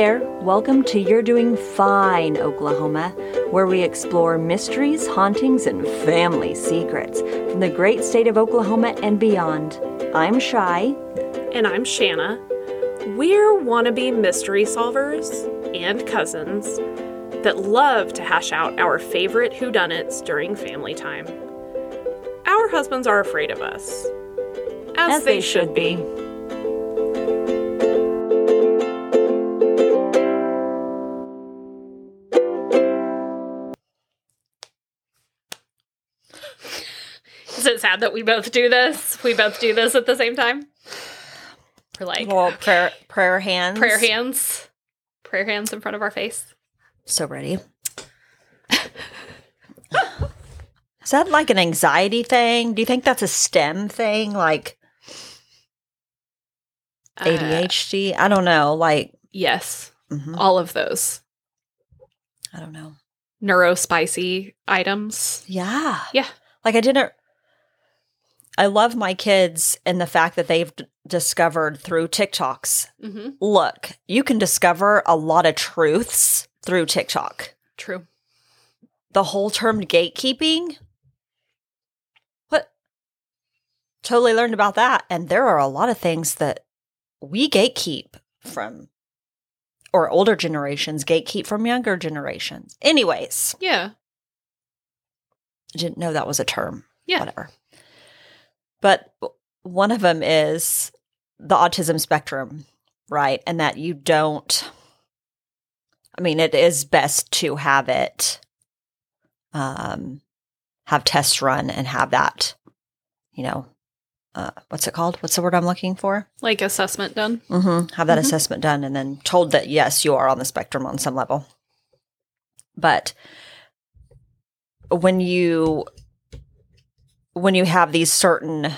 there. Welcome to You're Doing Fine, Oklahoma, where we explore mysteries, hauntings, and family secrets from the great state of Oklahoma and beyond. I'm Shy. And I'm Shanna. We're wannabe mystery solvers and cousins that love to hash out our favorite whodunits during family time. Our husbands are afraid of us. As, they, should be. Is sad that we both do this? We both do this at the same time? We're like Well, prayer, prayer hands. prayer hands. Prayer hands in front of our face. So ready. Is that like an anxiety thing? Do you think that's a stim thing? Like Uh, ADHD? I don't know. Like, yes. mhm, All of those I don't know. neurospicy items. Yeah. Yeah. Like, I didn't. I love my kids and the fact that they've d- discovered through TikToks. Mm-hmm. Look, you can discover a lot of truths through TikTok. True. the whole term gatekeeping. What? Totally learned about that. And there are a lot of things that we gatekeep from, or older generations gatekeep from younger generations. Anyways, Yeah. I didn't know that was a term. Yeah. Whatever. But one of them is the autism spectrum, right? And that you don't, I mean, it is best to have it, um, have tests run and have that, you know, uh, what's it called? What's the word I'm looking for? Like assessment done. Mm-hmm. Have that Mhm. assessment done and then told that, yes, you are on the spectrum on some level. But when you when you have these certain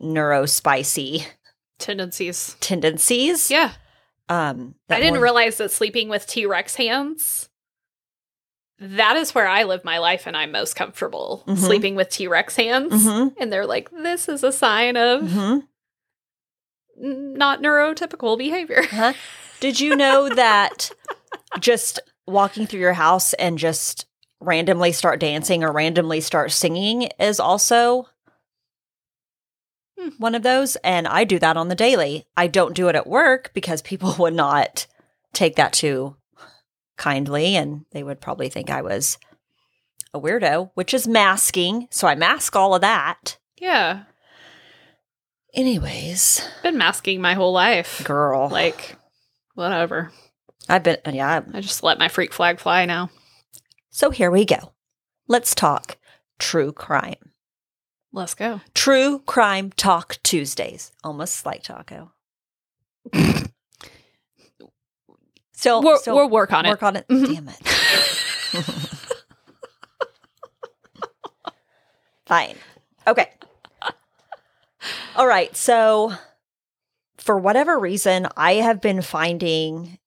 neurospicy Tendencies. tendencies, Yeah. um, I didn't one- realize that sleeping with T Rex hands. That is where I live my life and I'm most comfortable. Mhm. Sleeping with T Rex hands. Mhm, And they're like, this is a sign of mhm. not neurotypical behavior. Huh? Did you know that just walking through your house and just randomly start dancing or randomly start singing is also Hmm. one of those? And I do that on the daily. I don't do it at work because people would not take that too kindly and they would probably think I was a weirdo, which is masking. So I mask all of that. Yeah. Anyways, Been masking my whole life. girl, Like, whatever. I've been, yeah, I just let my freak flag fly now. So here we go. Let's talk true crime. Let's go. True Crime Talk Tuesdays. Almost like taco. Still, We'll, still we'll work on work it. on it. Mhm. Damn it. Fine. Okay. All right. So, for whatever reason, I have been finding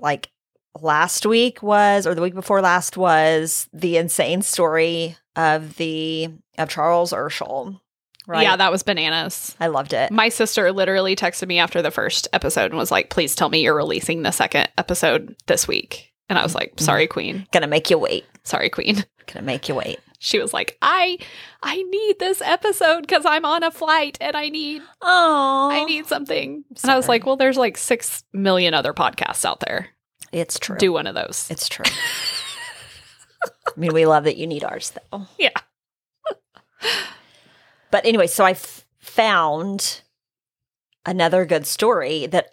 like last week was, or the week before last was the insane story of the, of Charles Urschel. Right. Yeah, that was bananas. I loved it. My sister literally texted me after the first episode and was like, please tell me you're releasing the second episode this week. And I was like, sorry, mm-hmm. Queen. Gonna make you wait. Sorry, Queen. Gonna make you wait. She was like, I I need this episode because I'm on a flight and I need Oh, I need something. And I was like, well, there's like six million other podcasts out there. It's true. Do one of those. It's true. I mean, we love that you need ours, though. Yeah. But anyway, so I f- found another good story that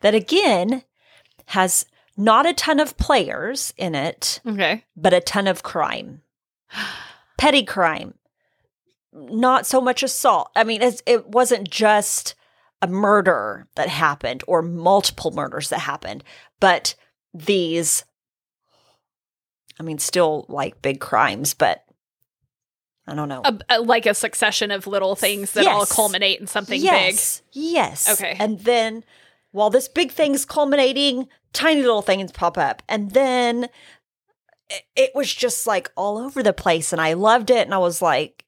that again has not a ton of players in it, Okay. but a ton of crime, petty crime. Not so much assault. I mean, it's, it wasn't just a murder that happened or multiple murders that happened, but these. I mean, still like big crimes, but I don't know. A, a- like a succession of little things that all culminate in something big. yes, Yes. Okay. And then while this big thing's culminating, tiny little things pop up. And then it, it was just like all over the place. And I loved it. And I was like,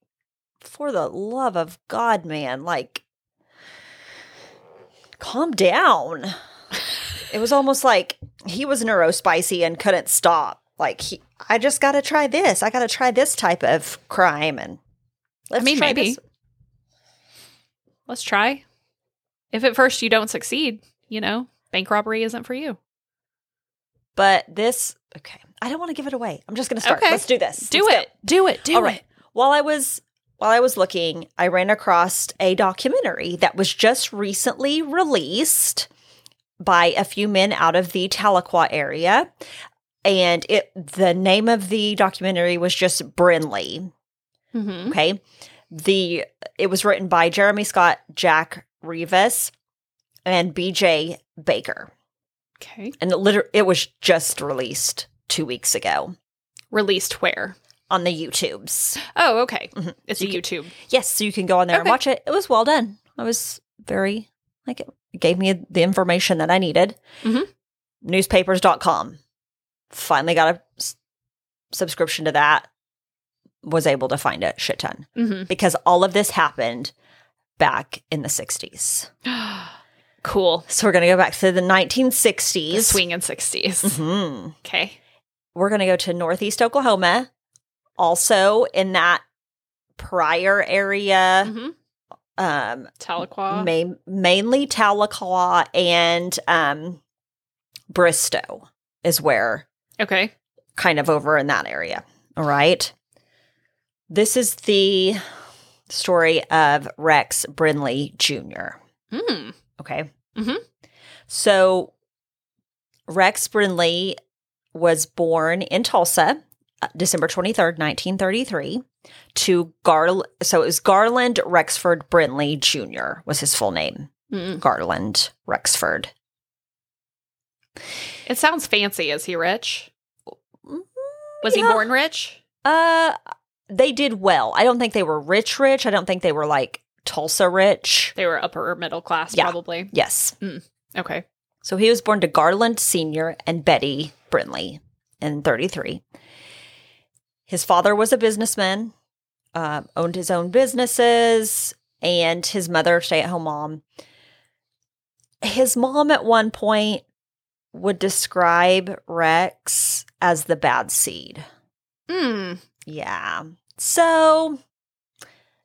for the love of God, man, like, calm down. It was almost like he was neurospicy and couldn't stop. Like he, I just got to try this. I got to try this type of crime, and let's I mean, try maybe. this. Let's try. If at first you don't succeed, you know, bank robbery isn't for you. But this, okay, I don't want to give it away. I'm just going to start. Okay. Let's do this. Do Let's go. it. Do it. Do All right. it. While I was while I was looking, I ran across a documentary that was just recently released by a few men out of the Tahlequah area. And it the name of the documentary was just Brinley. Mm-hmm. Okay. The it was written by Jeremy Scott, Jack Rivas, and BJ Baker. Okay. And it liter- it was just released two weeks ago Released where? On the YouTubes. Oh, okay. Mhm. It's You a YouTube. Yes, so you can go on there and watch it. It was well done. I was very like it gave me the information that I needed. Mhm. Newspapers.com. Finally got a s- subscription to that. Was able to find a shit ton Mm-hmm. because all of this happened back in the 60s. cool. So we're going to go back to the The 1960s. swinging 60s. Mhm. Okay. We're going to go to Northeast Oklahoma, also in that Pryor area. Mm-hmm. Um, Tahlequah. Ma- mainly Tahlequah and um, Bristow is where okay. kind of over in that area. All right. This is the story of Rex Brinley Jr. Mm. Okay. Mhm. So Rex Brinley was born in Tulsa, December 23rd, 1933, to Gar. So it was Garland Rexford Brinley Jr. was his full name. Mm. Garland Rexford. It sounds fancy. Is he rich? Was he born rich? Uh, they did well. I don't think they were rich, rich. I don't think they were like Tulsa rich. They were upper middle class, Yeah. probably. Yes. Okay. So he was born to Garland Sr. and Betty Brinley in 33. His father was a businessman, uh, owned his own businesses, and his mother, stay at home mom. His mom at one point would describe Rex as the bad seed. Mm. Yeah. So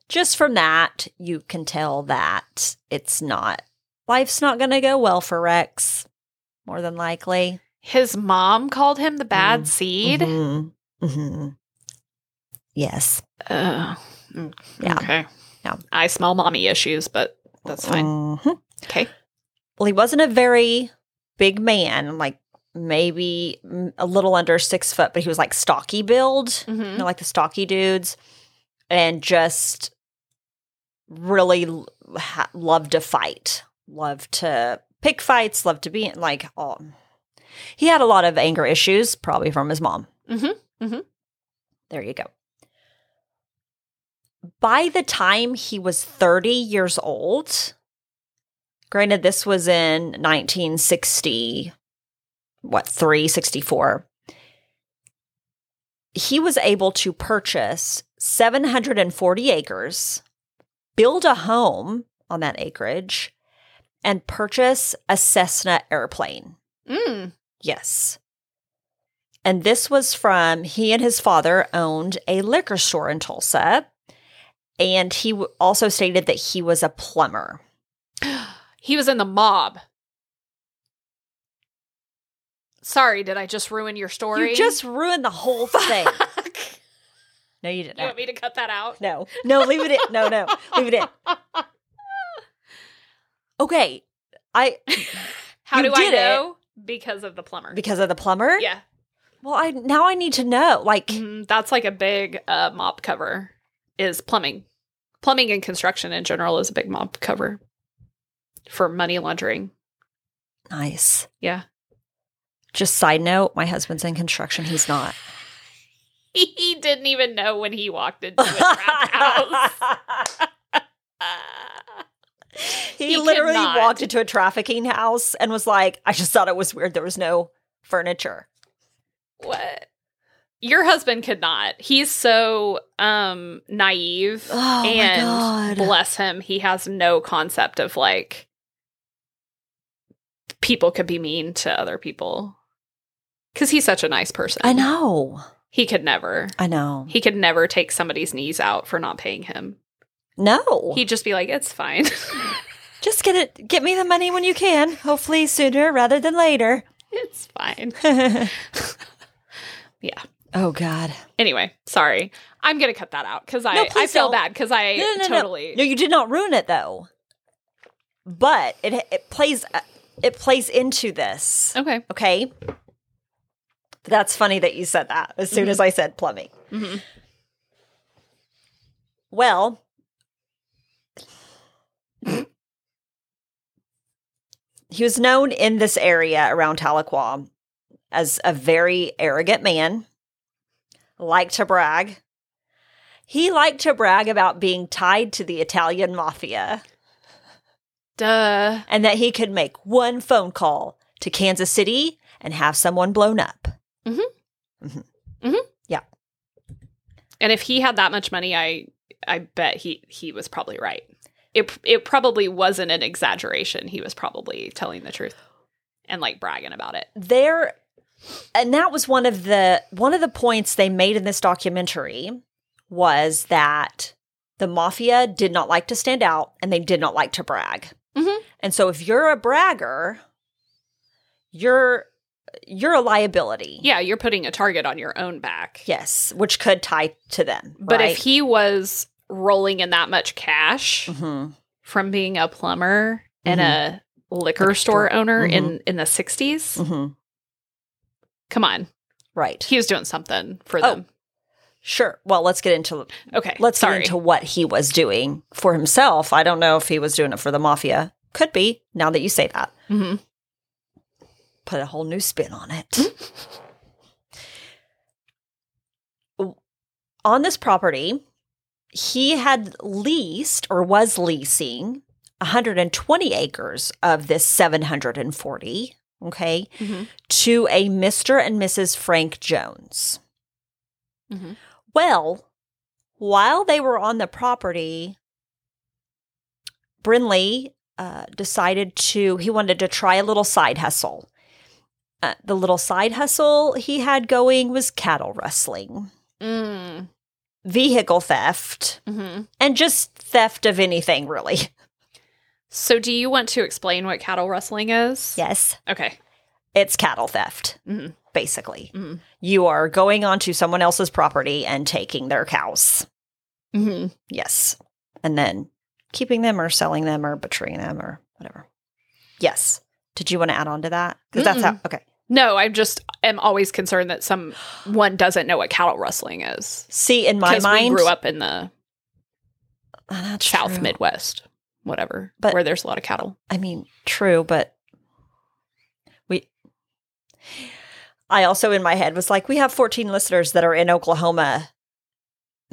just from that, you can tell that it's not, life's not going to go well for Rex, more than likely. His mom called him the bad Mm. seed. Mhm. Mhm. Yes. Yeah. Okay. Yeah. I smell mommy issues, but that's fine. Mhm. Okay. Well, he wasn't a very big man, like maybe a little under six foot, but he was like stocky build. Mm-hmm. you know, like the stocky dudes, and just really ha- loved to fight, loved to pick fights, loved to be in like all. He had a lot of anger issues, probably from his mom. Mhm, mhm. There you go. By the time he was 30 years old, granted, this was in 1960, what, 364 he was able to purchase 740 acres, build a home on that acreage, and purchase a Cessna airplane. Mm. Yes. And this was from he and his father owned a liquor store in Tulsa. And he w- also stated that he was a plumber. He was in the mob. Sorry, did I just ruin your story? You just ruined the whole thing. No, you didn't. You want me to cut that out? No, no, leave it in. No, no, leave it in. Okay. I, How do I did it. know? Because of the plumber. because of the plumber? yeah. Well, I, now I need to know. Like, Mhm, That's like a big uh, mob cover is plumbing. Plumbing and construction in general is a big mob cover for money laundering. nice. Yeah. Just side note, my husband's in construction. He's not. He didn't even know when he walked into his trap house. he, He literally walked into a trafficking house and was like, I just thought it was weird. There was no furniture. what? Your husband could not. He's so um naive Oh and bless him, he has no concept of like people could be mean to other people. Cuz he's such a nice person. I know. He could never. I know. He could never take somebody's knees out for not paying him. No. He'd just be like, "It's fine." Just get it get me the money when you can. Hopefully sooner rather than later. it's fine. Yeah. Oh god. Anyway, sorry. I'm going to cut that out cuz I No, I feel don't. bad cuz I No, no, totally No, you did not ruin it though. But it it plays uh, it plays into this. Okay. Okay. That's funny that you said that as soon as I said plumbing. Mhm. Well, he was known in this area around Tahlequah as a very arrogant man, liked to brag. He liked to brag about being tied to the Italian mafia Duh. and that he could make one phone call to Kansas City and have someone blown up. Mm-hmm. Mm-hmm. Mm-hmm. Yeah. And if he had that much money, I I bet he he was probably right. It it probably wasn't an exaggeration. He was probably telling the truth and like bragging about it. there and that was one of the one of the points they made in this documentary was that the mafia did not like to stand out and they did not like to brag. Mhm. And so if you're a bragger, you're you're a liability. Yeah, you're putting a target on your own back. Yes, which could tie to them. But right? if he was rolling in that much cash Mhm. from being a plumber and a liquor Liquor store owner in in the 60s, Mhm. Come on. right. He was doing something for Oh, them. Sure. Well, let's get into Okay. let's sorry. get into what he was doing for himself. I don't know if he was doing it for the mafia. Could be. Now that you say that, Mhm. put a whole new spin on it. on this property, he had leased or was leasing 120 acres of this 740. Okay, Mhm. to a Mr. and Mrs. Frank Jones. Mhm. Well, while they were on the property, Brinley uh, decided to, he wanted to try a little side hustle. Uh, the little side hustle he had going was cattle rustling, Mm. vehicle theft, Mhm. and just theft of anything, really. So, do you want to explain what cattle rustling is? Yes, Okay. it's cattle theft, Mhm. basically. Mhm. You are going onto someone else's property and taking their cows. hmm Yes. And then keeping them or selling them or butchering them or whatever. Yes. Did you want to add on to that? Because that's how, okay. No, I just am always concerned that someone doesn't know what cattle rustling is. See, in my mind, we grew up in the South true. Midwest, whatever, But- where there's a lot of cattle. I mean, true, but we. I also in my head was like, we have 14 listeners that are in Oklahoma.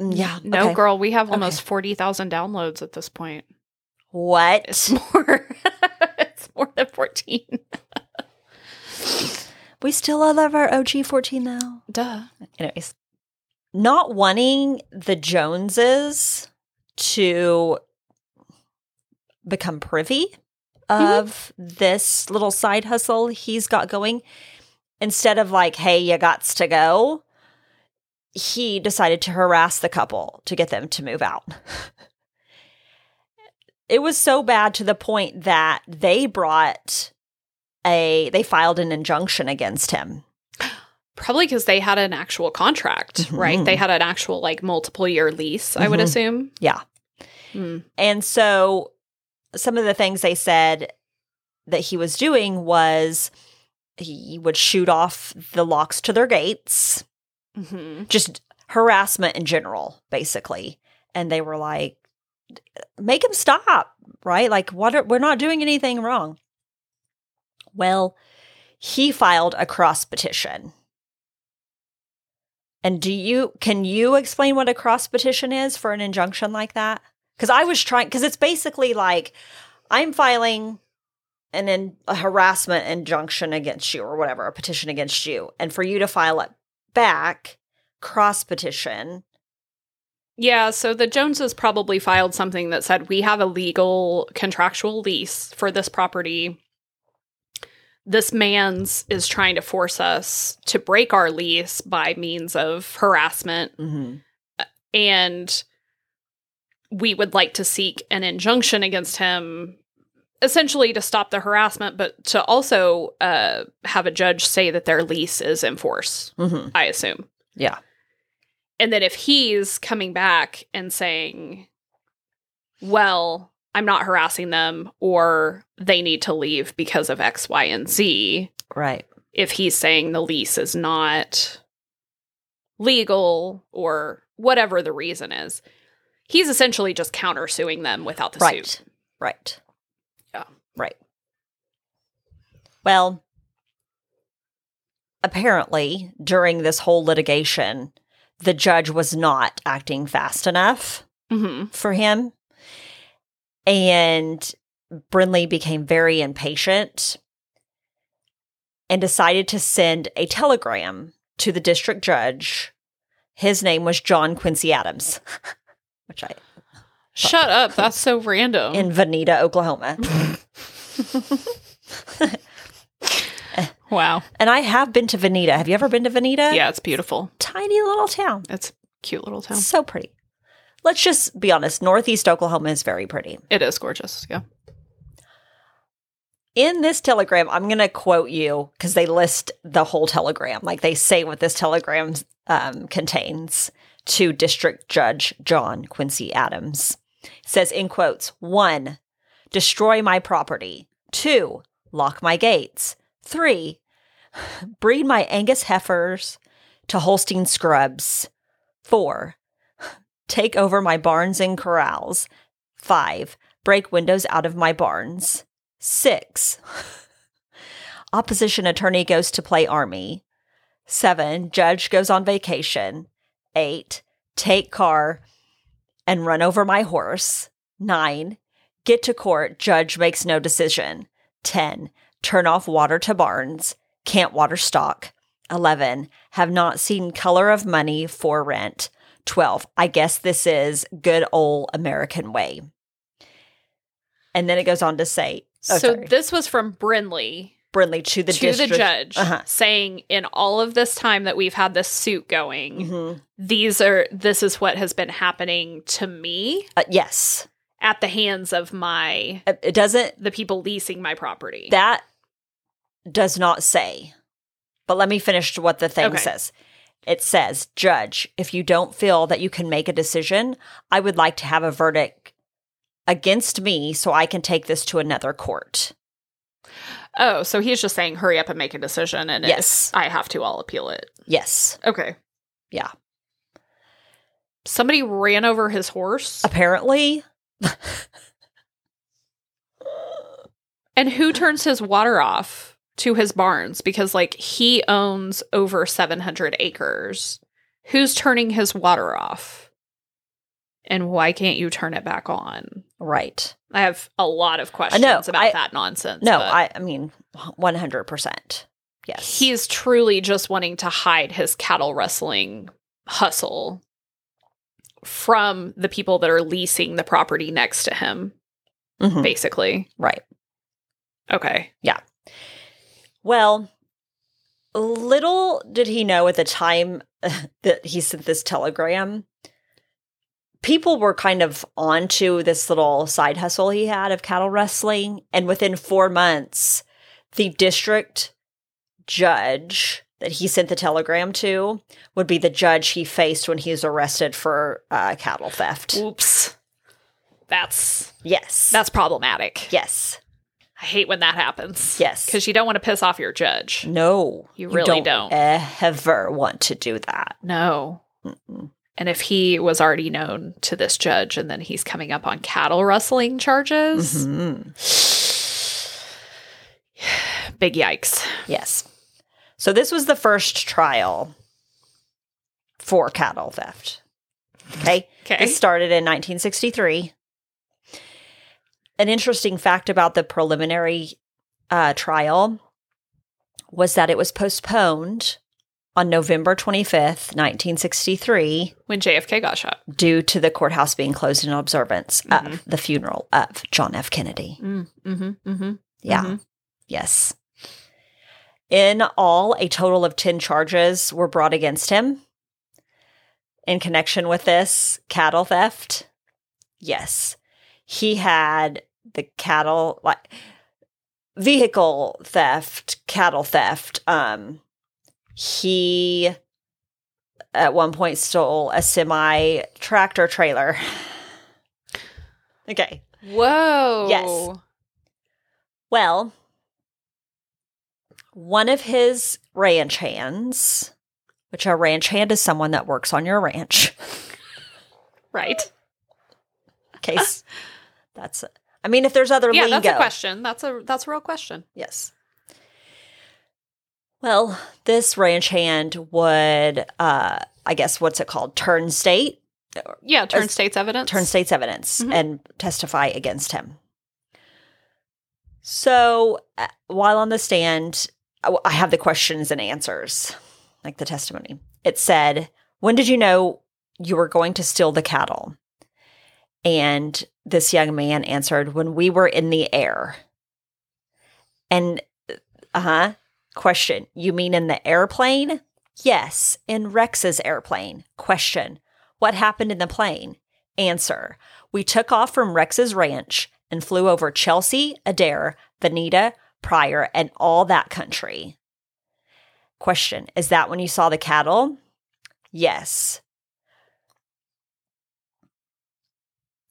Mm, Yeah. No, okay. girl, we have Okay. almost 40,000 downloads at this point. What? It's more. it's more than 14. We still love our OG 14 though. Duh. anyways, not wanting the Joneses to become privy of this little side hustle he's got going, instead of like, hey, you gots to go, he decided to harass the couple to get them to move out. it was so bad to the point that they brought a they filed an injunction against him. Probably because they had an actual contract, right? Mhm. They had an actual, like, multiple year lease, I would Mhm. assume. Yeah. Mm. And so some of the things they said that he was doing was he would shoot off the locks to their gates, hmm just harassment in general, basically. And they were like, make him stop, right? Like, what are, we're not doing anything wrong. Well, he filed a cross petition. And do you can you explain what a cross petition is for an injunction like that? Because I was trying because it's basically like I'm filing an in, a harassment injunction against you or whatever, a petition against you, and for you to file it back, cross petition. Yeah, so the Joneses probably filed something that said we have a legal contractual lease for this property. this man's is trying to force us to break our lease by means of harassment hmm and we would like to seek an injunction against him essentially to stop the harassment but to also uh, have a judge say that their lease is in force hmm i assume Yeah. and then if he's coming back and saying well i'm not harassing them or they need to leave because of x y and z Right. if he's saying the lease is not legal or whatever the reason is. He's essentially just countersuing them without the Right. suit. Right. Yeah. Right. Well, apparently, during this whole litigation, the judge was not acting fast enough hmm for him. And Brinley became very impatient and decided to send a telegram to the district judge. His name was John Quincy Adams, which I Shut up. That's so random. in Vinita, Oklahoma. wow. And I have been to Vinita. Have you ever been to Vinita? Yeah, it's beautiful. Tiny little town. It's a cute little town. So pretty. Let's just be honest. Northeast Oklahoma is very pretty. It is gorgeous. Yeah. In this telegram, I'm going to quote you because they list the whole telegram. Like they say what this telegram um, contains to District Judge John Quincy Adams. It says in quotes one, destroy my property. Two, lock my gates. Three, breed my Angus heifers to Holstein scrubs. Four, take over my barns and corrals. Five, break windows out of my barns. Six, opposition attorney goes to play army. Seven, judge goes on vacation. Eight, take car and run over my horse. Nine, get to court, judge makes no decision. 10, turn off water to barns, can't water stock. 11, have not seen color of money for rent. 12, I guess this is good old American way. And then it goes on to say, oh, so sorry. this was from Brinley Brinley to the to district. the judge Uh-huh. saying in all of this time that we've had this suit going, Mhm. these are this is what has been happening to me Uh, yes. at the hands of my It it doesn't, the people leasing my property. that does not say. But let me finish what the thing Okay. says. It says, Judge, if you don't feel that you can make a decision, I would like to have a verdict against me so I can take this to another court. Oh, so he's just saying hurry up and make a decision and Yes. if I have to I'll appeal it. Yes. Okay. Yeah. Somebody ran over his horse. Apparently, And who turns his water off to his barns because like he owns over 700 acres. Who's turning his water off? And why can't you turn it back on? right. I have a lot of questions know, about I- that nonsense. No, I, I mean, 100%. Yes. he's truly just wanting to hide his cattle rustling hustle from the people that are leasing the property next to him, Mhm. basically. Right. Okay. Yeah. Well, little did he know at the time that he sent this telegram, people were kind of onto this little side hustle he had of cattle rustling. And within four months, the district judge that he sent the telegram to would be the judge he faced when he was arrested for uh, cattle theft. Oops. That's Yes. that's problematic. yes. I hate when that happens. Yes. Because you don't want to piss off your judge. No. You really don't. ever want to do that. No. Mm-mm. And if he was already known to this judge and then he's coming up on cattle rustling charges, Mhm. big yikes. Yes. So this was the first trial for cattle theft. Okay. Okay. It started in 1963. An interesting fact about the preliminary uh, trial was that it was postponed on November 25th, 1963, When JFK got shot. due to the courthouse being closed in observance Mhm. of the funeral of John F. Kennedy. Mm, mm-hmm, mm-hmm. Yeah. Mhm. Yes. In all, a total of 10 charges were brought against him in connection with this cattle theft. Yes. He had the cattle like vehicle theft, cattle theft. Um he at one point stole a semi tractor trailer. okay. Whoa. Yes. Well, one of his ranch hands, which a ranch hand is someone that works on your ranch. Right. Case that's I mean if there's other Yeah, lingo. that's a question. That's a that's a real question. Yes. Well, this ranch hand would uh I guess what's it called? Turn state Yeah, turn As- state's evidence. turn state's evidence Mhm. and testify against him. So uh, while on the stand, I I have the questions and answers, like the testimony. It said, When did you know you were going to steal the cattle? And this young man answered, When we were in the air. And, uh huh. Question, you mean in the airplane? Yes, in Rex's airplane. Question, what happened in the plane? Answer, we took off from Rex's ranch and flew over Chelsea, Adair, Vinita, Pryor, and all that country. Question, is that when you saw the cattle? Yes.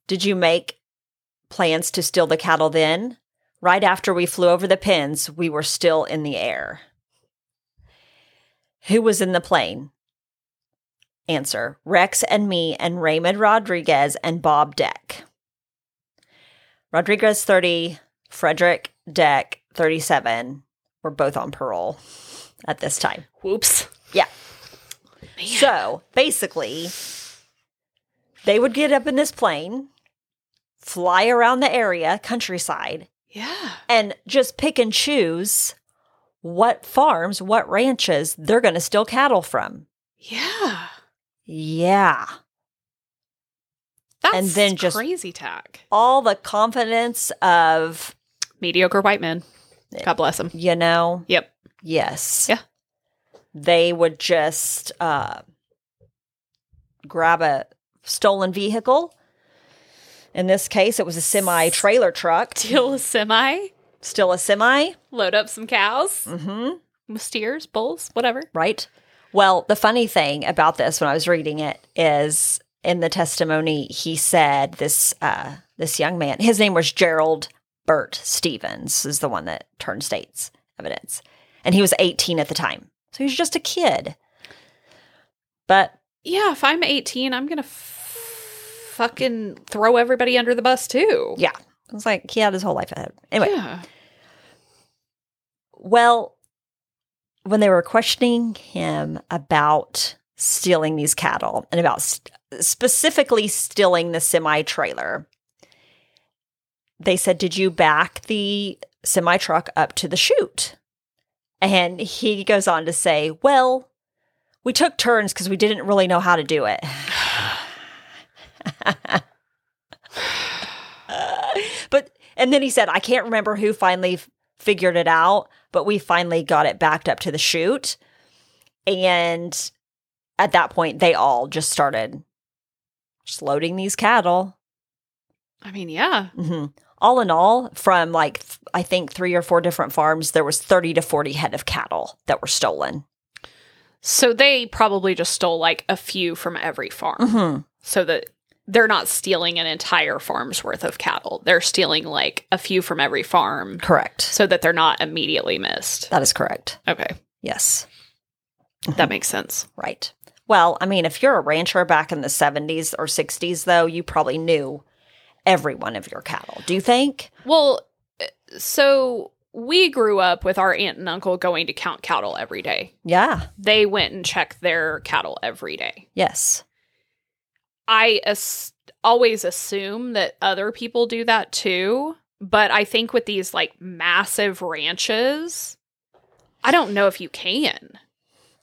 Did you make plans to steal the cattle then? Right after we flew over the pins, we were still in the air. Who was in the plane? Answer Rex and me and Raymond Rodriguez and Bob Deck. Rodriguez 30, Frederick Deck 37 were both on parole at this time. Whoops. Yeah. Man. So basically, they would get up in this plane, fly around the area, countryside, yeah. and just pick and choose what farms, what ranches they're going to steal cattle from. Yeah. Yeah. That's And then just- crazy tack. All the confidence of, Mediocre white men. God bless them. you know, Yep. yes. Yeah. They would just uh, grab a stolen vehicle. In this case, it was a semi trailer truck, Steal a semi. still a semi. Load up some cows. Mm-hmm. Steers, bulls, whatever. right? Well, the funny thing about this when I was reading it is in the testimony he said this uh this young man, his name was Gerald Burt Stevens, is the one that turned state's evidence. And he was 18 at the time. So he was just a kid. But Yeah, if I'm 18, I'm going to f- fucking throw everybody under the bus too. yeah, It's like he had his whole life ahead. Anyway, Yeah. Well, when they were questioning him about stealing these cattle and about st- specifically stealing the semi trailer, they said, Did you back the semi truck up to the chute? And he goes on to say, Well, we took turns because we didn't really know how to do it. But, and then he said, I can't remember who finally f- figured it out, but we finally got it backed up to the chute. And at that point, they all just started just loading these cattle. I mean, yeah. hmm All in all, from like, th- I think three or four different farms, there was 30 to 40 head of cattle that were stolen. So they probably just stole like a few from every farm hmm so that they're not stealing an entire farm's worth of cattle. They're stealing like a few from every farm Correct. so that they're not immediately missed. That is correct. Okay. Yes. That makes sense. Right. Well, I mean, if you're a rancher back in the 70s or 60s, though, you probably knew every one of your cattle. Do you think? Well, so we grew up with our aunt and uncle going to count cattle every day. Yeah. They went and checked their cattle every day. Yes. I as- always assume that other people do that too, but I think with these like massive ranches, I don't know if you can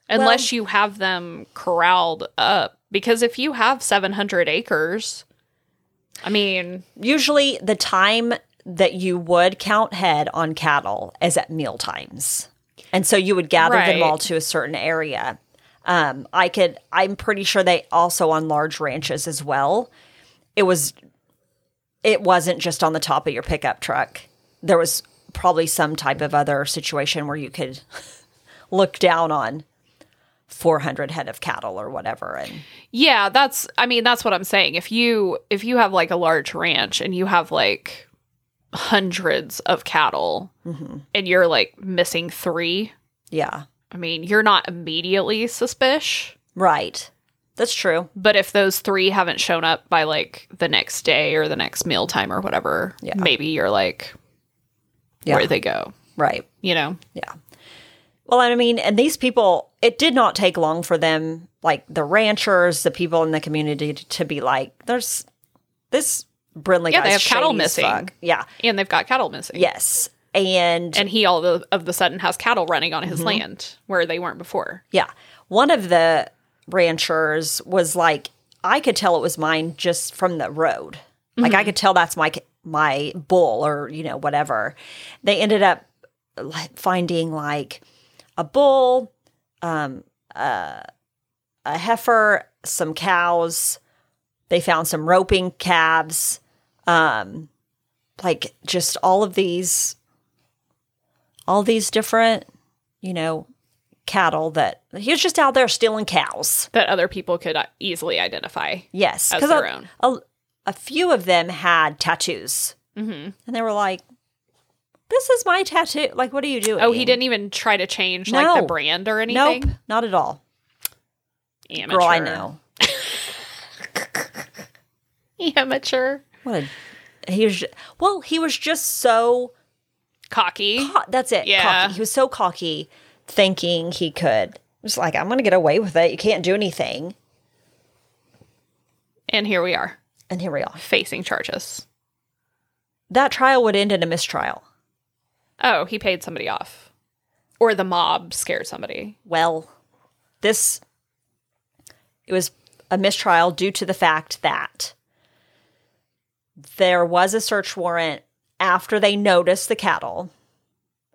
unless you have them corralled up because if you have 700 acres, I mean, Usually, the time that you would count head on cattle is at meal times. and so you would gather them all to a certain area. Um, I could. I'm pretty sure they also on large ranches as well. It was. It wasn't just on the top of your pickup truck. There was probably some type of other situation where you could look down on 400 head of cattle or whatever, and Yeah, that's I mean that's what I'm saying. If you if you have like a large ranch and you have like hundreds of cattle and you're like missing 3, yeah, I mean, you're not immediately suspicious, right. That's true. but if those 3 haven't shown up by like the next day or the next meal time or whatever, Yeah. maybe you're like Yeah. where'd they go? Right. You know? Yeah. Well, I mean, and these people, it did not take long for them, like the ranchers, the people in the community, to, to be like, "There's this Brindley Yeah, they have cattle missing. fuck." Yeah. And they've got cattle missing. Yes. And, And he all of, of the sudden has cattle running on Mm-hmm. his land where they weren't before. yeah, one of the ranchers was like, "I could tell it was mine just from the road. Like I could tell that's my my bull or you know whatever." They ended up finding like a bull, um, uh, a heifer, some cows. They found some roping calves, um, like just all of these, all these different, you know, cattle that he was just out there stealing cows. that other people could uh, easily identify. Yes, As because their a, own. a, a few of them had tattoos, hmm and they were like, "This is my tattoo." Like, what are you doing? Oh, he didn't even try to change like the brand or anything. Nope, not at all. Amateur. Girl, I know. Amateur. What a he was. ju- Well, he was just so. Cocky. co- That's it. Yeah. Cocky. He was so cocky, thinking he could. Was like, I'm going to get away with it. You can't do anything. And here we are, And here we are. facing charges. That trial would end in a mistrial. Oh, he paid somebody off. Or the mob scared somebody. Well, this it was a mistrial due to the fact that there was a search warrant after they notice the cattle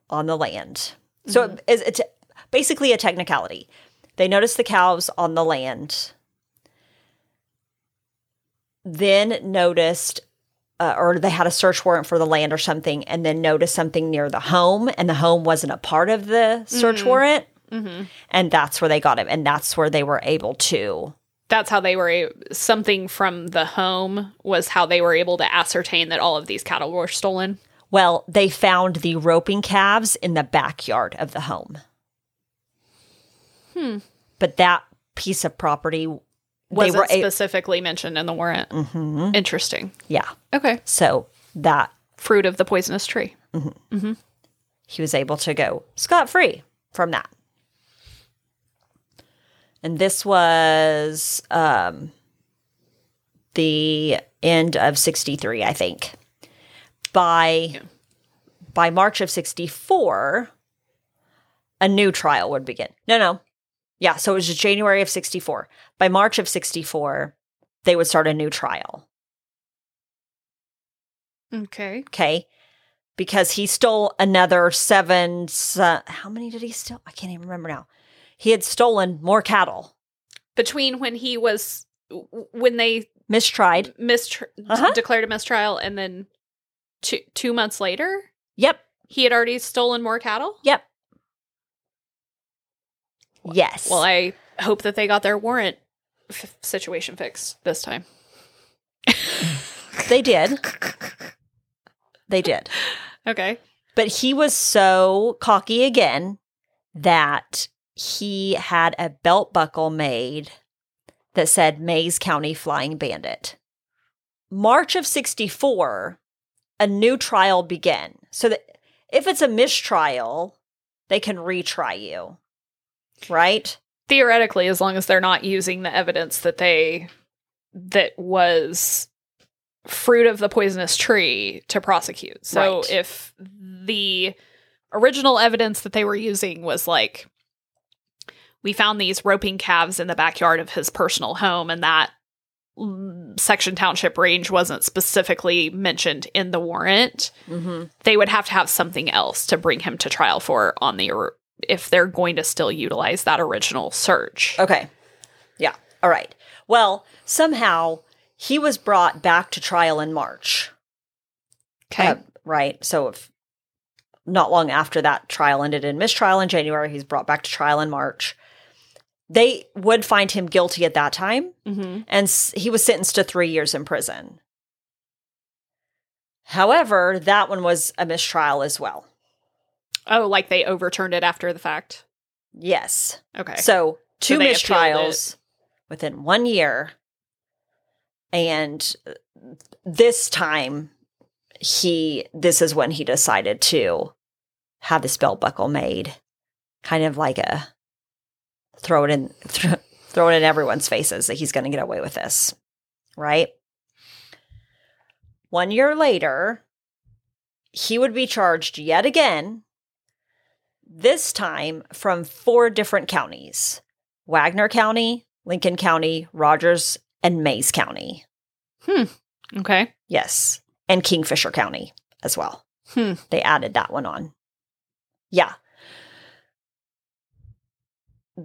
on the land. So mm-hmm. it- it's, it's basically a technicality. They notice the cows on the land, then noticed uh, or they had a search warrant for the land or something, and then noticed something near the home, and the home wasn't a part of the search mm-hmm. warrant. Mm-hmm. And that's where they got him. And that's where they were able to. That's how they were something from the home was how they were able to ascertain that all of these cattle were stolen. Well, they found the roping calves in the backyard of the home. Hmm. But that piece of property, Wasn't were a- specifically mentioned in the warrant. Mm-hmm. Interesting. yeah. Okay. So that Fruit of the poisonous tree. he was able to go scot free from that. And this was um, the end of 63, I think. By by March of 64, a new trial would begin. No, no. Yeah, so it was January of 64. By March of 64, they would start a new trial. Okay. Okay. Because he stole another seven. se- how many did he steal? I can't even remember now. He had stolen more cattle, Between when he was when they mistried. mistr- Uh-huh. declared a mistrial and then two two months later Yep. he had already stolen more cattle. Yep. Yes. Well, I hope that they got their warrant f- situation fixed this time. they did. They did. Okay. But he was so cocky again that he had a belt buckle made that said Mayes County Flying Bandit. March of 64, a new trial began. So that if it's a mistrial, they can retry you. Right? Theoretically, as long as they're not using the evidence that they that was fruit of the poisonous tree to prosecute. So Right. if the original evidence that they were using was like we found these roping calves in the backyard of his personal home and that section township range wasn't specifically mentioned in the warrant Mm-hmm. they would have to have something else to bring him to trial for on the if they're going to still utilize that original search. Okay. Yeah. All right. Well, somehow he was brought back to trial in March. Okay. Uh, right. So if not long after that trial ended in mistrial in January, he's brought back to trial in March. They would find him guilty at that time, mm-hmm. and he was sentenced to three years in prison. However, that one was a mistrial as well. Oh, like they overturned it after the fact. Yes. Okay. So two appealed mistrials within one year. And uh, this time he this is when he decided to have this belt buckle made. Kind of like a throw it in throw, throw it in everyone's faces that he's gonna get away with this. Right? One year later, he would be charged yet again this time from four different counties Wagoner County, Lincoln County, Rogers, and Mayes County. Hmm. Okay. Yes. And Kingfisher County as well. Hmm. They added that one on. Yeah.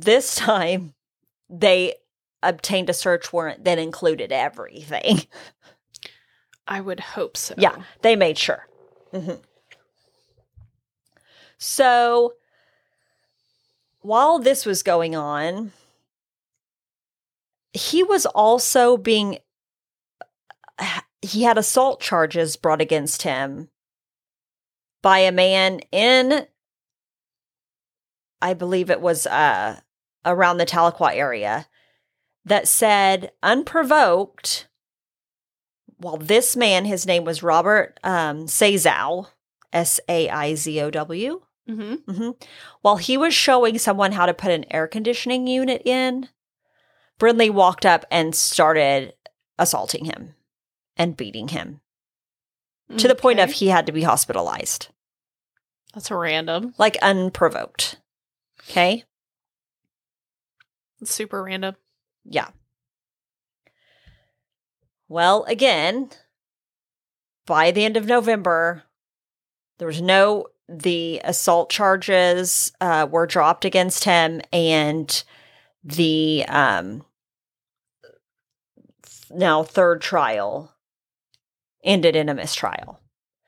This time, they obtained a search warrant that included everything. I would hope so. Yeah, they made sure. Mhm. So while this was going on, he was also being, he had assault charges brought against him by a man in, I believe it was uh, around the Tahlequah area, that said, unprovoked, while this man, his name was Robert um, Saizow, S A I Z O W, Mm-hmm. hmm while he was showing someone how to put an air conditioning unit in, Brindley walked up and started assaulting him and beating him to the point of he had to be hospitalized, That's random. like unprovoked. Okay. That's super random. Yeah. Well, again, by the end of November, there was no, the assault charges uh, were dropped against him and the um, now third trial ended in a mistrial.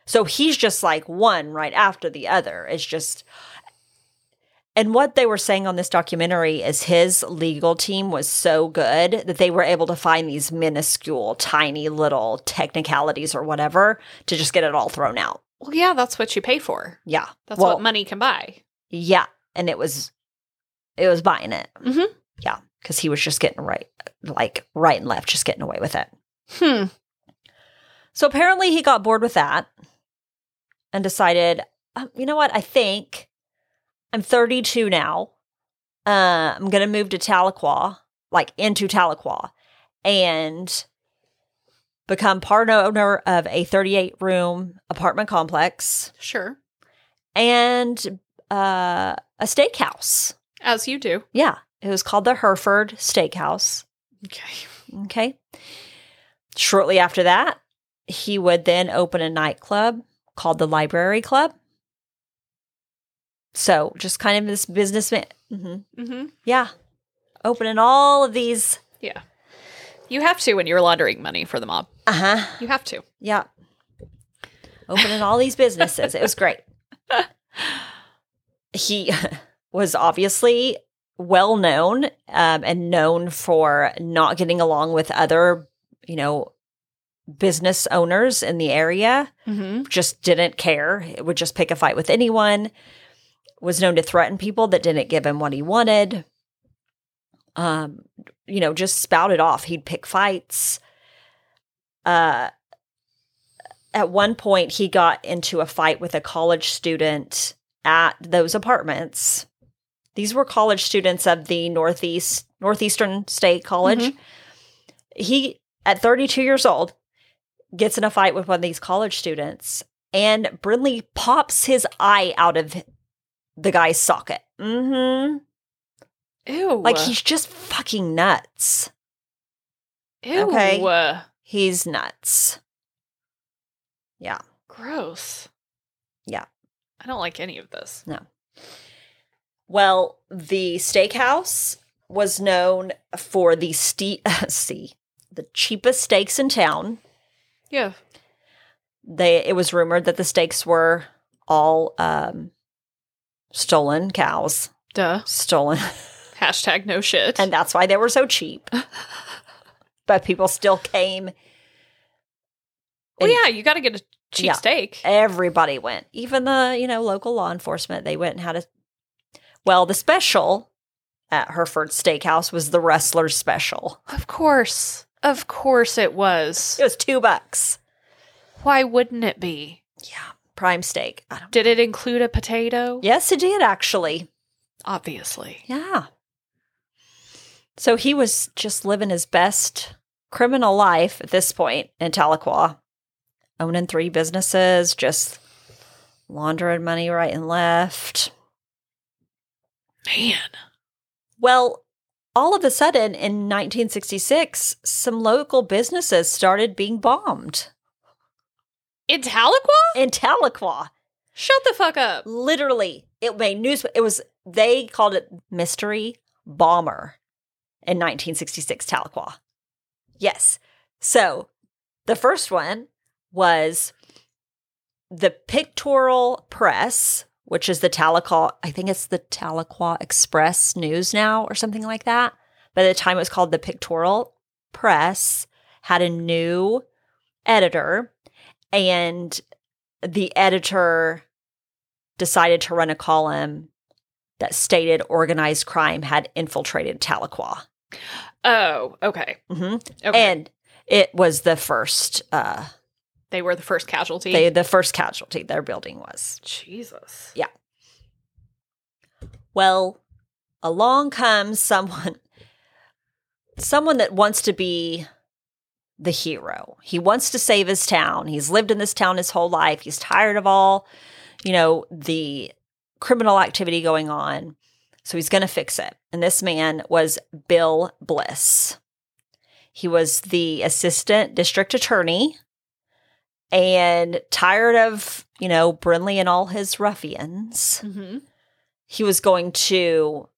So he's just like one right after the other. It's just, and what they were saying on this documentary is his legal team was so good that they were able to find these minuscule, tiny little technicalities or whatever to just get it all thrown out. Well, yeah, that's what you pay for. Yeah. That's Well, what money can buy. Yeah. And it was, it was buying it. Mhm. Yeah. Cause he was just getting right, like right and left, just getting away with it. Hmm. So apparently he got bored with that and decided, um, you know what? I think I'm 32 now. Uh, I'm going to move to Tahlequah, like into Tahlequah, and become part owner of a 38 room apartment complex Sure. and uh, a steakhouse. As you do. Yeah. It was called the Hereford Steakhouse. Okay. Okay. Shortly after that, he would then open a nightclub called the Library Club. So just kind of this businessman. hmm Mm-hmm. Yeah. Opening all of these. Yeah. You have to when you're laundering money for the mob. Uh huh. You have to. Yeah. Opening all these businesses. It was great. He was obviously well known um, and known for not getting along with other, you know, business owners in the area. Mm-hmm. Just didn't care. It would just pick a fight with anyone. Was known to threaten people that didn't give him what he wanted. Um, you know, just spouted off. He'd pick fights. Uh, at one point, he got into a fight with a college student at those apartments. These were college students of the Northeast Northeastern State College. He, at 32 years old, gets in a fight with one of these college students, and Brindley pops his eye out of the guy's socket. Mm-hmm. Ew. Like he's just fucking nuts. Ew. okay. He's nuts. Yeah. Gross. Yeah. I don't like any of this. No. Well, the steakhouse was known for the ste- see the cheapest steaks in town. Yeah. They it was rumored that the steaks were all um, stolen cows, Duh. stolen, Hashtag no shit. and that's why they were so cheap. but people still came. well, yeah, you got to get a cheap Yeah. steak. Everybody went, even the you know local law enforcement. They went and had a. Well, the special at Hereford Steakhouse was the rustler's special. Of course. Of course it was. It was two bucks. Why wouldn't it be? Yeah, prime steak. Did it include a potato? Yes, it did actually. Obviously. Yeah. So he was just living his best criminal life at this point in Tahlequah, owning three businesses, just laundering money right and left. Man. Well, all of a sudden in 1966, some local businesses started being bombed In Tahlequah? in Tahlequah. Shut the fuck up. Literally, it made news. It was, they called it Mystery Bomber in 1966 Tahlequah. Yes. So the first one was the Pictorial Press, which is the Tahlequah, I think it's the Tahlequah Express News now or something like that. By the time it was called the Pictorial Press, had a new editor, and the editor decided to run a column that stated organized crime had infiltrated Tahlequah. Oh, okay. hmm Okay. And it was the first, uh, they were the first casualty. they, the first casualty their building was. Jesus. Yeah. Well, along comes someone someone that wants to be the hero. He wants to save his town. He's lived in this town his whole life. He's tired of all, you know, the criminal activity going on. So he's going to fix it. And this man was Bill Bliss. He was the assistant district attorney and tired of, you know, Brinley and all his ruffians Mm-hmm. he was going to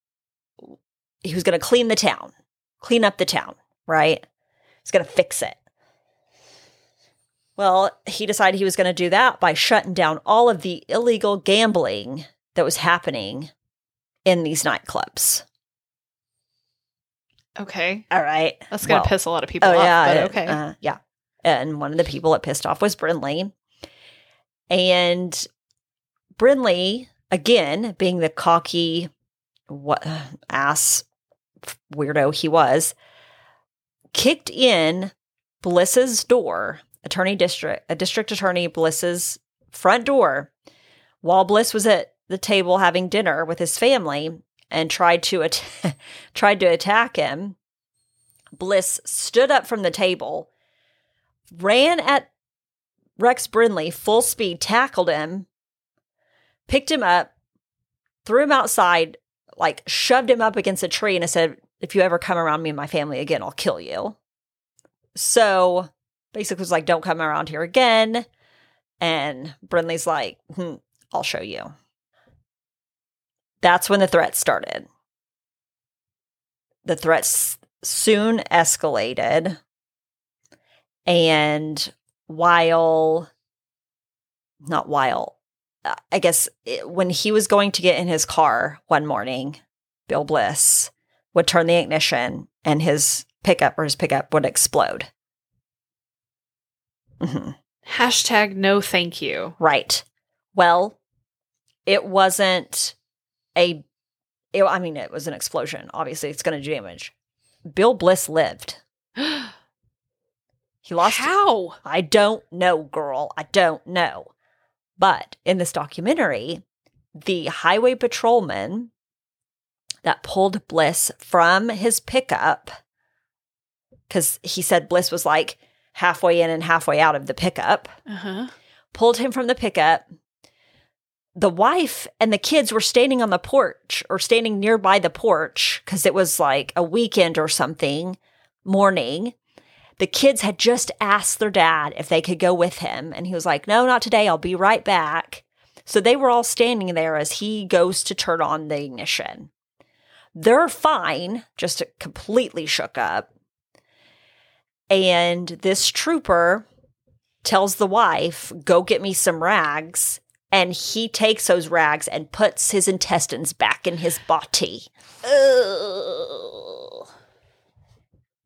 he was going to clean the town clean up the town right he's going to fix it well he decided he was going to do that by shutting down all of the illegal gambling that was happening in these nightclubs Okay. all right That's going to Well, piss a lot of people oh off. yeah but okay. uh, yeah and one of the people that pissed off was brinley and brinley again being the cocky what ass weirdo he was kicked in bliss's door attorney district a district attorney bliss's front door while bliss was at the table having dinner with his family and tried to at- tried to attack him bliss stood up from the table ran at rex Brindley full speed tackled him picked him up threw him outside like shoved him up against a tree and said if you ever come around me and my family again i'll kill you. So basically was like don't come around here again. And brinley's like hmm, i'll show you. That's when the threats started. The threats soon escalated. And while not while uh, i guess it, when he was going to get in his car one morning bill bliss would turn the ignition and his pickup or his pickup would explode Mhm. Hashtag no thank you. right well it wasn't a it, i mean it was an explosion obviously it's going to do damage bill bliss lived he lost How? I don't know, girl. I don't know. But in this documentary, the highway patrolman that pulled Bliss from his pickup, because he said Bliss was like halfway in and halfway out of the pickup, Uh huh. pulled him from the pickup. The wife and the kids were standing on the porch or standing nearby the porch because it was like a weekend or something morning. The kids had just asked their dad if they could go with him. And he was like, No, not today. I'll be right back. So they were all standing there as he goes to turn on the ignition. They're fine, just completely shook up. And this trooper tells the wife, Go get me some rags. And he takes those rags and puts his intestines back in his body. Ugh.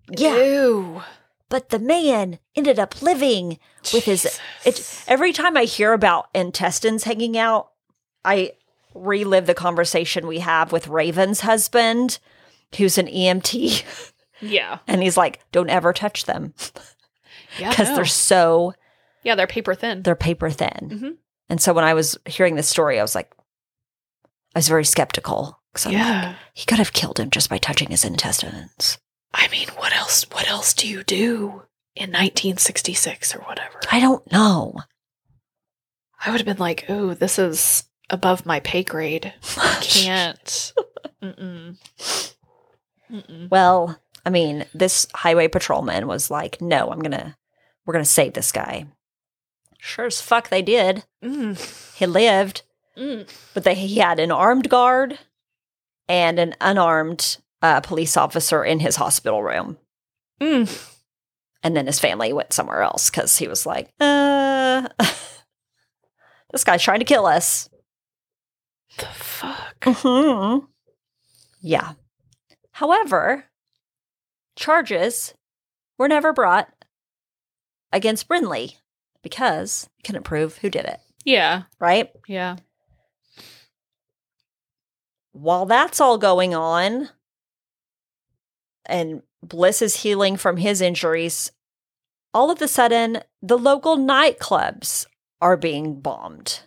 Yeah. Ew. But the man ended up living with his. It, every time I hear about intestines hanging out, I relive the conversation we have with Raven's husband, who's an EMT. Yeah. And he's like, don't ever touch them Yeah. because no. they're so, yeah, they're paper thin. they're paper thin. Mhm. And so when I was hearing this story, I was like, I was very skeptical. I'm like, yeah. he could have killed him just by touching his intestines. I mean, what else? What else do you do in 1966 or whatever? I don't know. I would have been like, "Oh, this is above my pay grade. Can't." Mm-mm. Mm-mm. Well, I mean, this highway patrolman was like, no, I'm going to, we're going to save this guy. Sure as fuck they did. Mm. He lived, Mm. but they, he had an armed guard and an unarmed uh, police officer in his hospital room. Mm. And then his family went somewhere else because he was like, uh, this guy's trying to kill us. The fuck? hmm Yeah. However, charges were never brought against Brinley because they couldn't prove who did it, Yeah. right? Yeah. While that's all going on and Bliss is healing from his injuries, all of a sudden the local nightclubs are being bombed.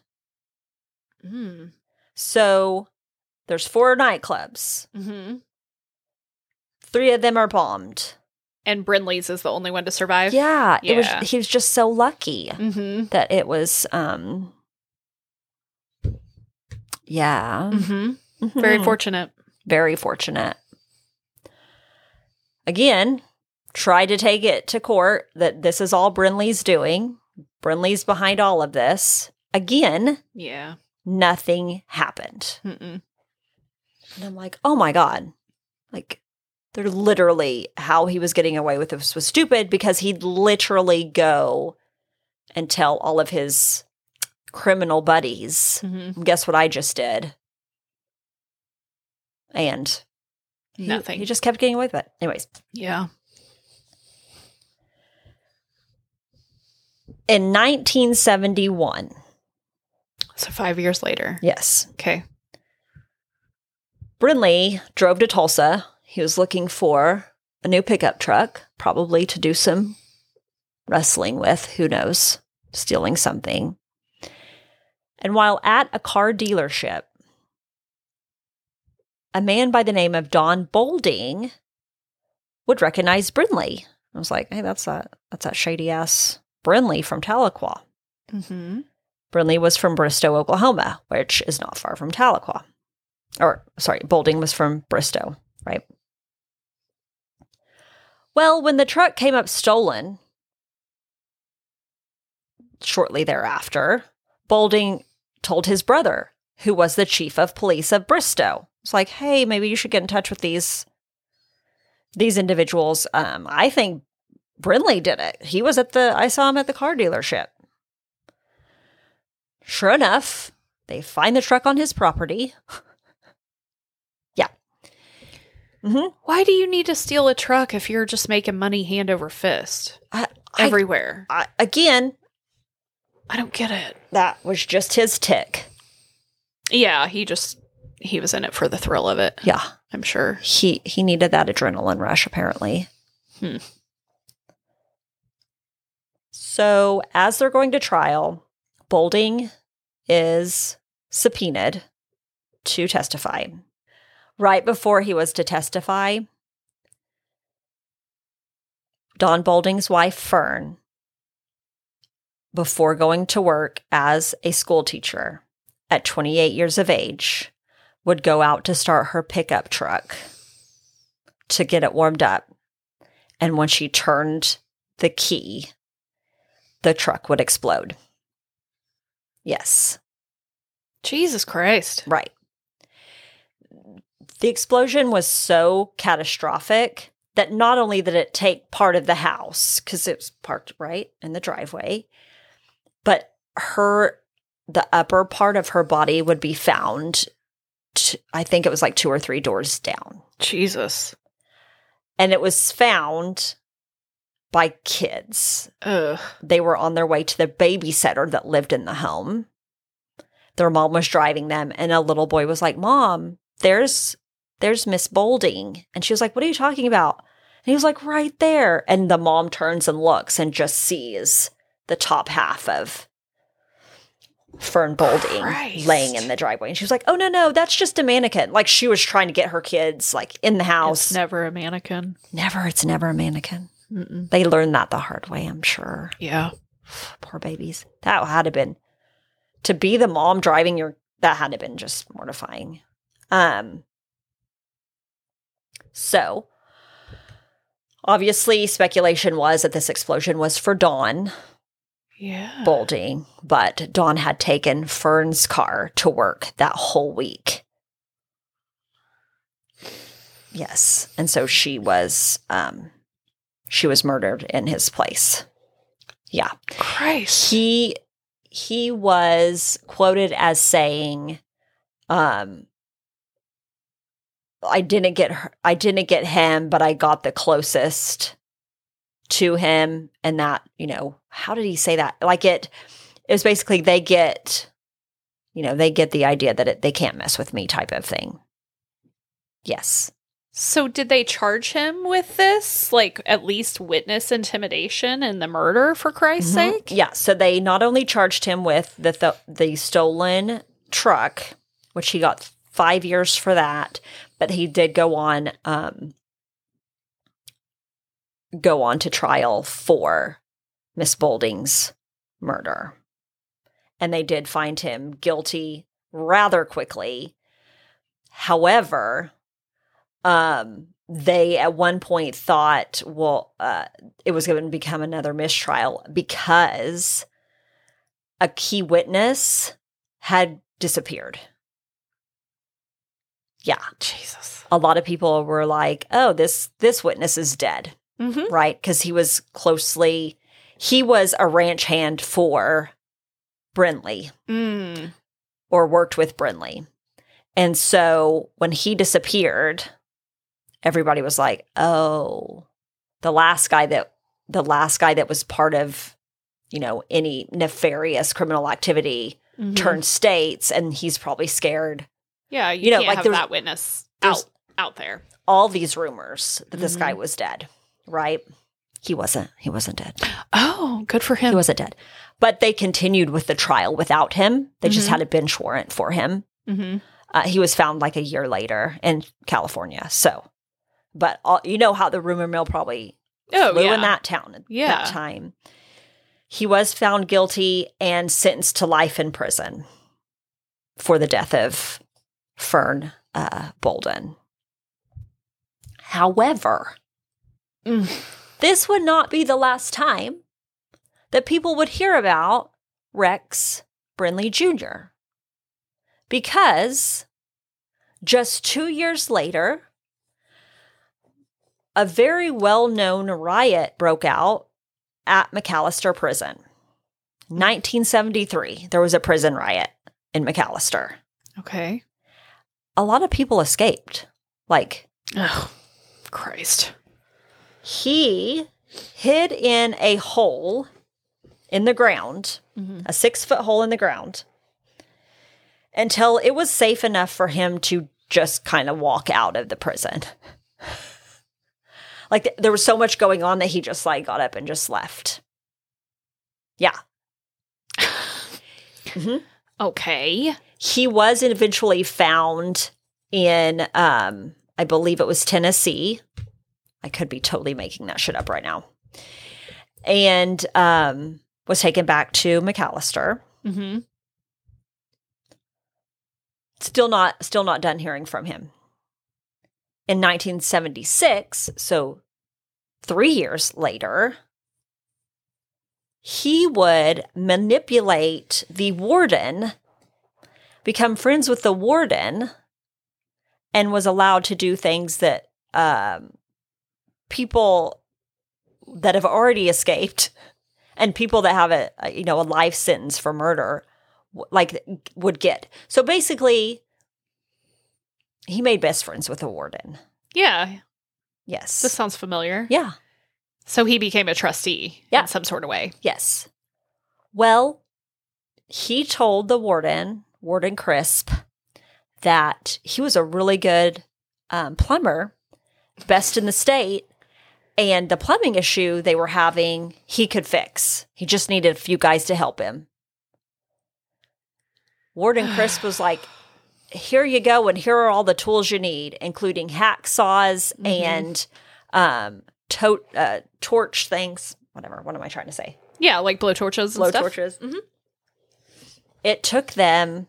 Mm. So there's four nightclubs. hmm Three of them are bombed. And Brinley's is the only one to survive. Yeah, it was he was just so lucky Mm-hmm. that it was um yeah. Mm-hmm. Very Mhm. fortunate. very fortunate. Again, try to take it to court that this is all Brinley's doing. Brinley's behind all of this. Again, Yeah. Nothing happened. Mm-mm. And I'm like, oh my God. Like, they're literally how he was getting away with this was stupid because he'd literally go and tell all of his criminal buddies, Mm-hmm. guess what I just did? And he, Nothing. He just kept getting away with it. Anyways, Yeah. in 1971, So five years later. yes, Okay. Brinley drove to Tulsa. He was looking for a new pickup truck, probably to do some rustling with, who knows, stealing something. And while at a car dealership, a man by the name of Don Bolding would recognize Brinley. I was like, hey, that's that that's that shady ass Brinley from Tahlequah. Mm-hmm. Brinley was from Bristow, Oklahoma, which is not far from Tahlequah. Or, sorry, Bolding was from Bristow, right? Well, when the truck came up stolen shortly thereafter, Bolding told his brother, who was the chief of police of Bristow, it's like, hey, maybe you should get in touch with these these individuals. Um, I think Brinley did it. He was at the I saw him at the car dealership. Sure enough, they find the truck on his property. yeah. hmm Why do you need to steal a truck if you're just making money hand over fist I, I, everywhere? I, again, I don't get it. that was just his tick. Yeah, he just he was in it for the thrill of it. Yeah. I'm sure. He he needed that adrenaline rush apparently. Hmm. So, as they're going to trial, Bolding is subpoenaed to testify. Right before he was to testify, Don Bolding's wife, Fern, before going to work as a school teacher at 28 years of age, would go out to start her pickup truck to get it warmed up. And when she turned the key, the truck would explode. Yes. Jesus Christ. Right. The explosion was so catastrophic that not only did it take part of the house, because it was parked right in the driveway, but her, the upper part of her body would be found, t- I think it was like two or three doors down. Jesus. And it was found by kids. Ugh. They were on their way to the babysitter that lived in the home. Their mom was driving them, and a little boy was like, Mom, there's there's Miss Bolding. And she was like, What are you talking about? And he was like, Right there. And the mom turns and looks and just sees the top half of Fern Bolding Christ. laying in the driveway. And she was like, Oh no, no, that's just a mannequin. Like she was trying to get her kids like in the house. It's never a mannequin. never, it's never a mannequin. Mm-mm. They learned that the hard way, I'm sure. Yeah. Poor babies. That had to been to be the mom driving your that had to been just mortifying. Um so obviously speculation was that this explosion was for Don Yeah. Bolding, but Don had taken Fern's car to work that whole week. Yes. And so she was um she was murdered in his place. Yeah. Christ. he he was quoted as saying um i didn't get her, i didn't get him but i got the closest to him. And that you know how did he say that? Like it it was basically they get you know they get the idea that it, they can't mess with me type of thing. Yes So did they charge him with this? Like at least witness intimidation and the murder for Christ's Mhm. sake? Yeah, so they not only charged him with the th- the stolen truck, which he got five years for that, but he did go on um, go on to trial for Miss Bolding's murder, and they did find him guilty rather quickly. However, um, they at one point thought, well, uh, it was going to become another mistrial because a key witness had disappeared. Yeah, Jesus. a lot of people were like, "Oh, this this witness is dead." Mm-hmm. right? Because he was closely, he was a ranch hand for Brinley Mm. or worked with Brinley. And so when he disappeared, everybody was like, oh, the last guy that, the last guy that was part of, you know, any nefarious criminal activity Mhm. turned states and he's probably scared. Yeah, you, you know, like have there's- that witness out out there. All these rumors that this Mm-hmm. guy was dead, right? He wasn't. He wasn't dead. Oh, good for him. He wasn't dead. But they continued with the trial without him. They just Mhm. had a bench warrant for him. mm-hmm. Uh, he was found like a year later in California. So, but all, you know how the rumor mill probably Oh, flew yeah. in that town at Yeah. that time. He was found guilty and sentenced to life in prison for the death of Fern uh, Bolden. However, Mm. this would not be the last time that people would hear about Rex Brinley Jr. Because just two years later, a very well known riot broke out at McAlester Prison. 1973, there was a prison riot in McAlester. Okay. A lot of people escaped. Like, Oh, Christ. he hid in a hole in the ground, Mhm. a six foot hole in the ground, until it was safe enough for him to just kind of walk out of the prison. like th- there was so much going on that he just like got up and just left. Yeah. Okay. He was eventually found in um I believe it was Tennessee. I could be totally making that shit up right now. And um was taken back to McAlester. Mm-hmm. Still not still not done hearing from him. In 1976, so 3 years later, he would manipulate the warden become friends with the warden and was allowed to do things that um, people that have already escaped and people that have a, a you know a life sentence for murder like would get. So basically, he made best friends with the warden. Yeah, Yes. this sounds familiar. yeah. So he became a trustee Yeah. in some sort of way. Yes. Well, he told the warden, Warden Crisp, that he was a really good um, plumber, best in the state, and the plumbing issue they were having, he could fix. He just needed a few guys to help him. Warden Crisp was like, here you go, and here are all the tools you need, including hacksaws Mhm. and um, to- uh, torch things. Whatever. What am I trying to say? Yeah, like blow torches. blow stuff. torches. Mhm. It took them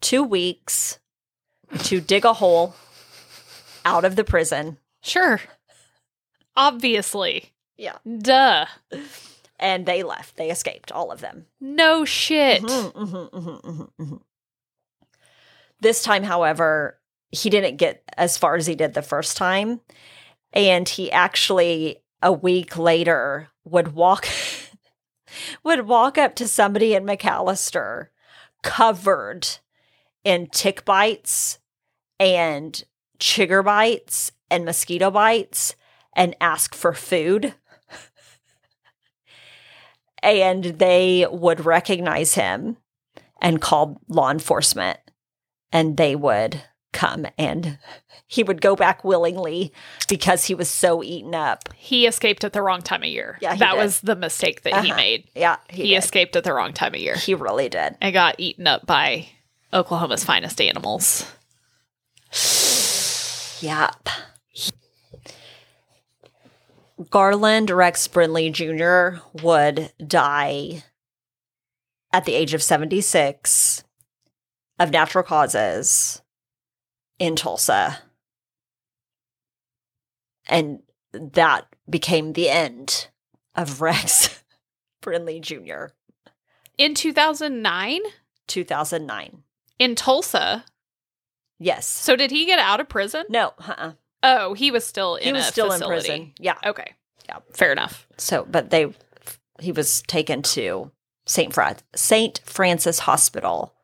two weeks to dig a hole out of the prison. Sure. Obviously. Yeah. Duh. And they left. They escaped, all of them. No shit. Mhm, mhm, mhm, mhm, mhm. This time, however, he didn't get as far as he did the first time. And he actually, a week later, would walk would walk up to somebody in McAlester covered in tick bites and chigger bites and mosquito bites and ask for food. and they would recognize him and call law enforcement and they would come and he would go back willingly because he was so eaten up. He escaped at the wrong time of year. Yeah, he that did. was the mistake that he Uh-huh. made. Yeah, He, he, escaped at the wrong time of year He really did. and got eaten up by Oklahoma's finest animals. Yep. Garland Rex Brindley Jr. would die at the age of 76 of natural causes in Tulsa. And that became the end of Rex Brindley Jr. In 2009 2009. in Tulsa. Yes. So did he get out of prison? No, uh-uh. Oh, he was still in he was still facility. in prison. Yeah. Okay. Yeah. Fair enough. So, but they, he was taken to Saint Fra- Saint Francis Hospital,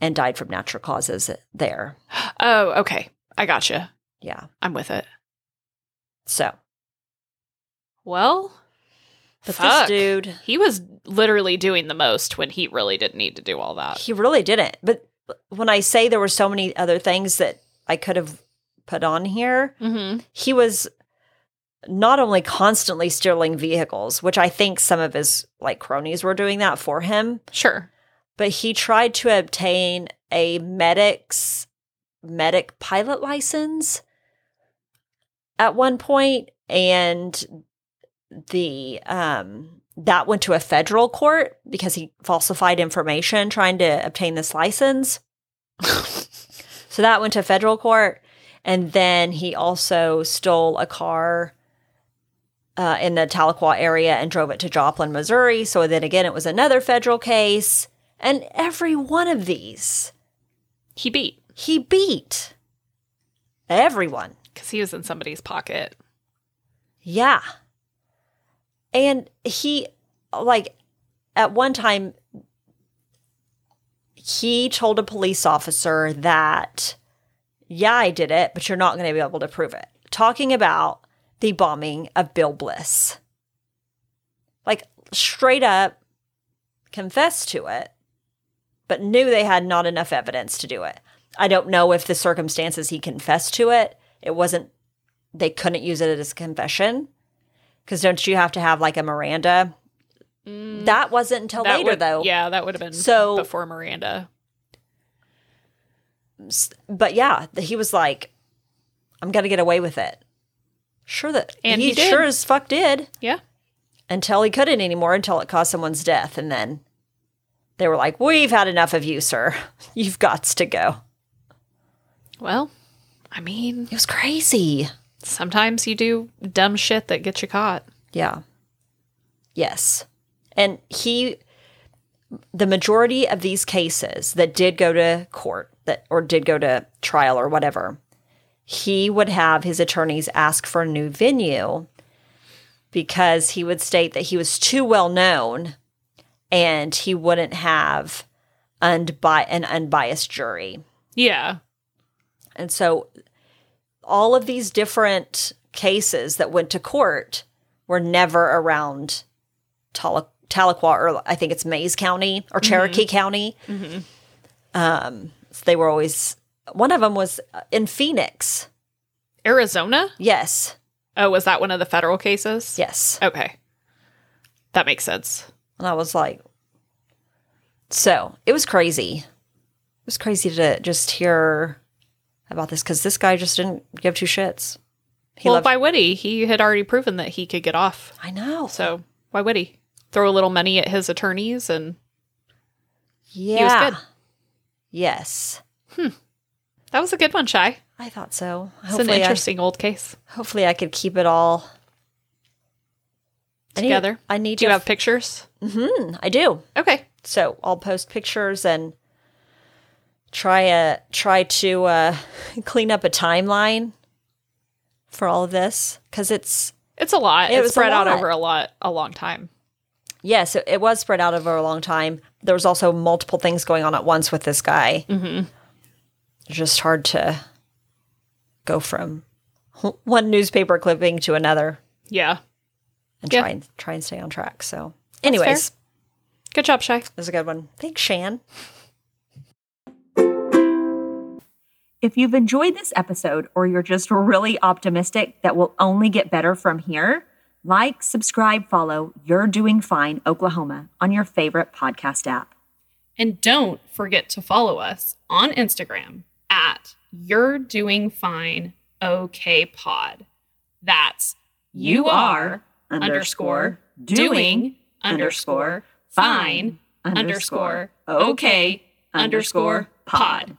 and died from natural causes there. Oh, okay. I gotcha. Yeah. I'm with it. So, Well, but Fuck. this dude, he was literally doing the most when he really didn't need to do all that. he really didn't. But when I say there were so many other things that I could have put on here, Mm-hmm. he was not only constantly stealing vehicles, which I think some of his like cronies were doing that for him, Sure. But he tried to obtain a medic's medic pilot license at one point and the um that went to a federal court because he falsified information trying to obtain this license so that went to federal court and then he also stole a car uh, in the Tahlequah area and drove it to Joplin, Missouri. So then again, it was another federal case. And every one of these, He beat he beat everyone. because he was in somebody's pocket. Yeah. And he, like, at one time, he told a police officer that, yeah, I did it, but you're not going to be able to prove it. Talking about the bombing of Bill Bliss. Like, straight up confessed to it, but knew they had not enough evidence to do it. I don't know if the circumstances he confessed to it, it wasn't, they couldn't use it as a confession. Because don't you have to have like a Miranda? Mm. That wasn't until That later, would- though. Yeah, that would have been So- before Miranda. But yeah, he was like, I'm going to get away with it. Sure, that And he, he sure as fuck did Yeah. until he couldn't anymore until it caused someone's death. And then they were like, We've had enough of you, sir. You've got to go. Well, I mean, It was crazy. sometimes you do dumb shit that gets you caught. Yeah. Yes. And he the majority of these cases that did go to court that or did go to trial or whatever, he would have his attorneys ask for a new venue because he would state that he was too well known and he wouldn't have unbi- an unbiased jury. Yeah. And so all of these different cases that went to court were never around Tahlequah, Tahlequah or I think it's Mayes County or Cherokee County. Um, so they were always, one of them was in Phoenix. Arizona? Yes. Oh, was that one of the federal cases? Yes. Okay. That makes sense. And I was like, so it was crazy. It was crazy to just hear about this because this guy just didn't give two shits. He well, loved- why would he? He had already proven that he could get off. I know. So why would he? Throw a little money at his attorneys and yeah. good. Yes. Hmm. that was a good one, Shy. I thought so. It's an Hopefully, I, interesting old case. hopefully I could keep it all I need- Together. I need Do you have pictures? Mhm, I do. Okay. So I'll post pictures and try a try to uh, clean up a timeline for all of this because it's It's a lot. It it's was spread out over a lot a long time. yes, it, it was spread out over a long time. There was also multiple things going on at once with this guy. Mm-hmm. It's just hard to go from one newspaper clipping to another Yeah. And Yeah. try and try and stay on track. So, anyways, Good job, Shay. it was a good one. Thanks, Shan. If you've enjoyed this episode or you're just really optimistic that we'll only get better from here, like, subscribe, follow You're Doing Fine Oklahoma on your favorite podcast app. And don't forget to follow us on Instagram at You're Doing Fine OK Pod. That's you are underscore doing underscore fine underscore okay underscore pod.